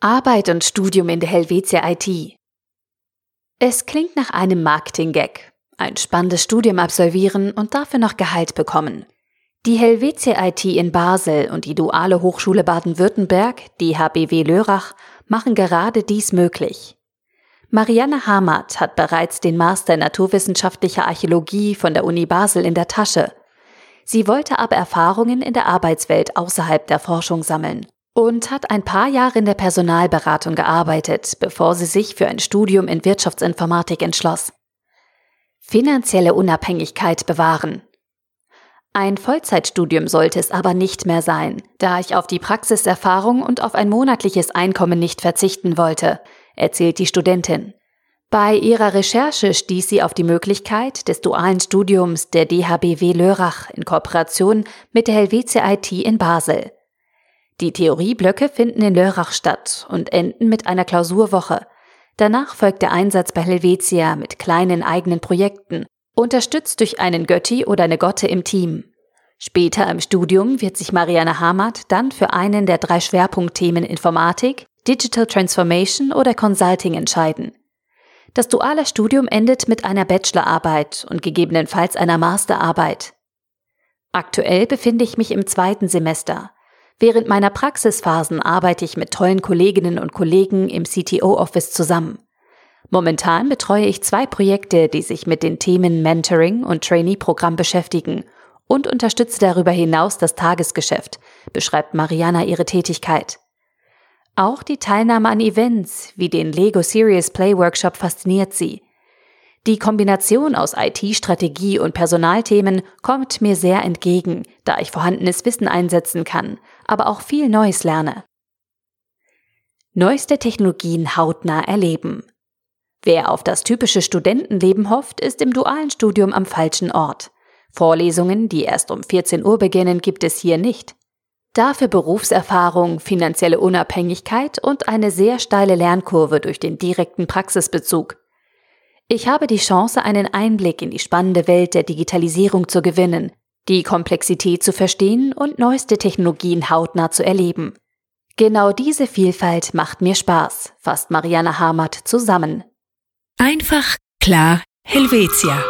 Arbeit und Studium in der Helvetia IT. Es klingt nach einem Marketing-Gag. Ein spannendes Studium absolvieren und dafür noch Gehalt bekommen. Die Helvetia IT in Basel und die Duale Hochschule Baden-Württemberg, die HBW Lörrach, machen gerade dies möglich. Marianne Hamert hat bereits den Master in naturwissenschaftlicher Archäologie von der Uni Basel in der Tasche. Sie wollte aber Erfahrungen in der Arbeitswelt außerhalb der Forschung sammeln und hat ein paar Jahre in der Personalberatung gearbeitet, bevor sie sich für ein Studium in Wirtschaftsinformatik entschloss. Finanzielle Unabhängigkeit bewahren. Ein Vollzeitstudium sollte es aber nicht mehr sein, da ich auf die Praxiserfahrung und auf ein monatliches Einkommen nicht verzichten wollte, erzählt die Studentin. Bei ihrer Recherche stieß sie auf die Möglichkeit des dualen Studiums der DHBW Lörrach in Kooperation mit der Helvetia IT in Basel. Die Theorieblöcke finden in Lörrach statt und enden mit einer Klausurwoche. Danach folgt der Einsatz bei Helvetia mit kleinen eigenen Projekten, unterstützt durch einen Götti oder eine Gotte im Team. Später im Studium wird sich Marianne Hamert dann für einen der drei Schwerpunktthemen Informatik, Digital Transformation oder Consulting entscheiden. Das duale Studium endet mit einer Bachelorarbeit und gegebenenfalls einer Masterarbeit. Aktuell befinde ich mich im zweiten Semester. Während meiner Praxisphasen arbeite ich mit tollen Kolleginnen und Kollegen im CTO-Office zusammen. Momentan betreue ich zwei Projekte, die sich mit den Themen Mentoring und Trainee-Programm beschäftigen und unterstütze darüber hinaus das Tagesgeschäft, beschreibt Mariana ihre Tätigkeit. Auch die Teilnahme an Events wie den Lego Serious Play Workshop fasziniert sie. Die Kombination aus IT-Strategie und Personalthemen kommt mir sehr entgegen, da ich vorhandenes Wissen einsetzen kann, aber auch viel Neues lerne. Neueste Technologien hautnah erleben. Wer auf das typische Studentenleben hofft, ist im dualen Studium am falschen Ort. Vorlesungen, die erst um 14 Uhr beginnen, gibt es hier nicht. Dafür Berufserfahrung, finanzielle Unabhängigkeit und eine sehr steile Lernkurve durch den direkten Praxisbezug. Ich habe die Chance, einen Einblick in die spannende Welt der Digitalisierung zu gewinnen, die Komplexität zu verstehen und neueste Technologien hautnah zu erleben. Genau diese Vielfalt macht mir Spaß, fasst Marianne Hamert zusammen. Einfach, klar, Helvetia.